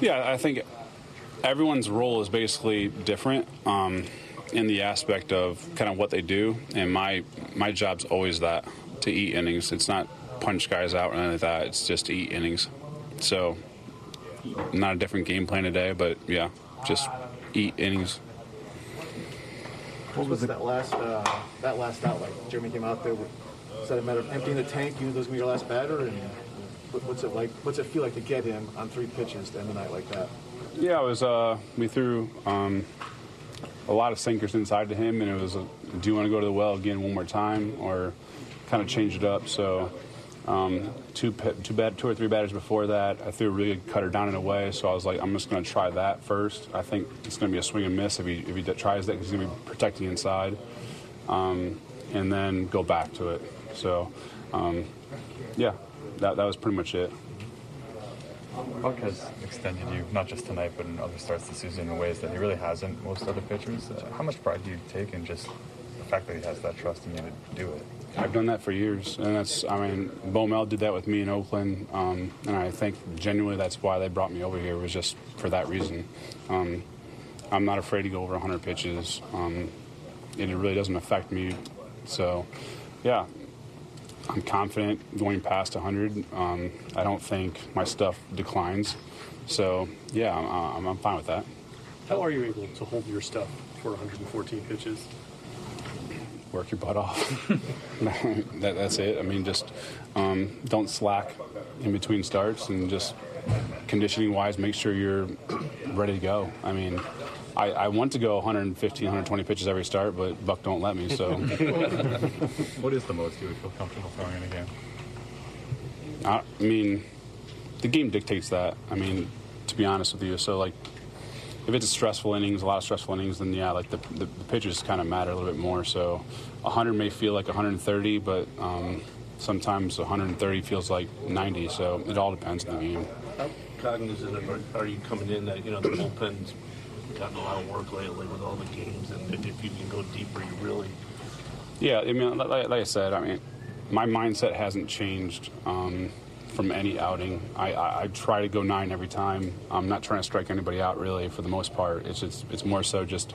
Yeah, I think everyone's role is basically different um, in the aspect of kind of what they do, and my my job's always that to eat innings. It's not punch guys out or anything like that. It's just to eat innings. So, not a different game plan today, but yeah, just eat innings. What was that last uh, that last out like? Jeremy came out there. That a matter of emptying the tank? You knew those was gonna be your last batter, and what's it like? What's it feel like to get him on three pitches to end the night like that? Yeah, it was. Uh, we threw um, a lot of sinkers inside to him, and it was. A, do you want to go to the well again one more time, or kind of change it up? So. Um, two, two, bad, two or three batters before that, I threw a really good cutter down and away. So I was like, I'm just going to try that first. I think it's going to be a swing and miss if he if he tries that because he's going to be protecting inside, um, and then go back to it. So, um, yeah, that, that was pretty much it. Buck has extended you, not just tonight, but in other starts this season in ways that he really hasn't most other pitchers. Uh, how much pride do you take in just the fact that he has that trust in you to do it? I've done that for years, and that's, I mean, Bo Mel did that with me in Oakland, um, and I think genuinely that's why they brought me over here, was just for that reason. Um, I'm not afraid to go over 100 pitches, um, and it really doesn't affect me. So, yeah, I'm confident going past 100. Um, I don't think my stuff declines. So, yeah, I'm, I'm, fine with that. How are you able to hold your stuff for 114 pitches? Work your butt off. that, that's it. I mean, just um, don't slack in between starts and just conditioning wise, make sure you're ready to go. I mean, I, I, want to go 115, 120 pitches every start, but Buck don't let me. So, what is the most you would feel comfortable throwing in a game? I mean, the game dictates that. I mean, to be honest with you, so like, if it's a stressful innings, a lot of stressful innings, then yeah, like the, the, the pitches kind of matter a little bit more. So, 100 may feel like 130, but um, sometimes 130 feels like 90. So it all depends on the game. How cognizant are you coming in that you know the bullpen's gotten a lot of work lately with all the games, and if you can go deeper, you really. Yeah, I mean, like, I said, I mean, my mindset hasn't changed um, from any outing. I, I, I, try to go nine every time. I'm not trying to strike anybody out really for the most part. It's just, it's more so just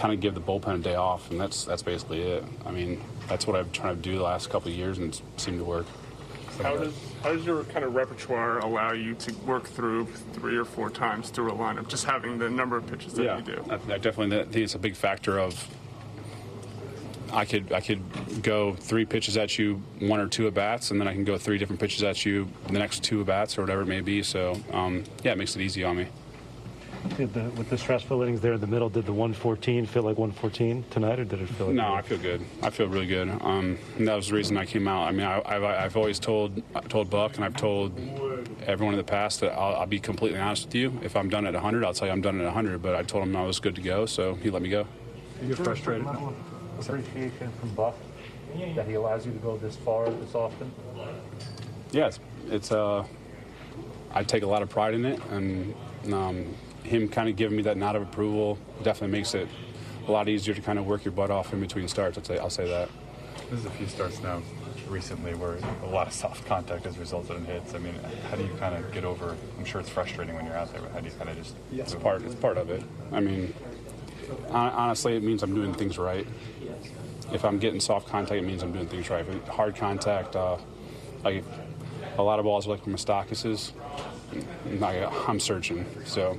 kind of give the bullpen a day off, and that's that's basically it. I mean, that's what I've tried to do the last couple of years, and it seemed to work. How does how does your kind of repertoire allow you to work through three or four times through a lineup, just having the number of pitches that yeah, you do? I, I definitely think it's a big factor of. I could I could go three pitches at you, one or two at bats, and then I can go three different pitches at you the next two at bats or whatever it may be. So um, yeah, it makes it easy on me. Did the, with the stressful innings there in the middle, did the 114 feel like 114 tonight, or did it feel like? No, I feel good. I feel really good. Um, that was the reason I came out. I mean, I, have I've always told told Buck, and I've told everyone in the past that I'll, I'll, be completely honest with you. If I'm done at 100, I'll tell you I'm done at 100. But I told him I was good to go, so he let me go. You're frustrated. Appreciation from Buck that he allows you to go this far this often. Yes, yeah, it's, it's uh, I take a lot of pride in it, and. Um, him kind of giving me that nod of approval definitely makes it a lot easier to kind of work your butt off in between starts. I'd say, I'll say that. There's a few starts now recently where a lot of soft contact has resulted in hits. I mean, how do you kind of get over? I'm sure it's frustrating when you're out there, but how do you kind of just? Yeah. It's part. It's part of it. I mean, honestly, it means I'm doing things right. If I'm getting soft contact, it means I'm doing things right. But hard contact, uh, like a lot of balls are like Moustakas. I'm searching, so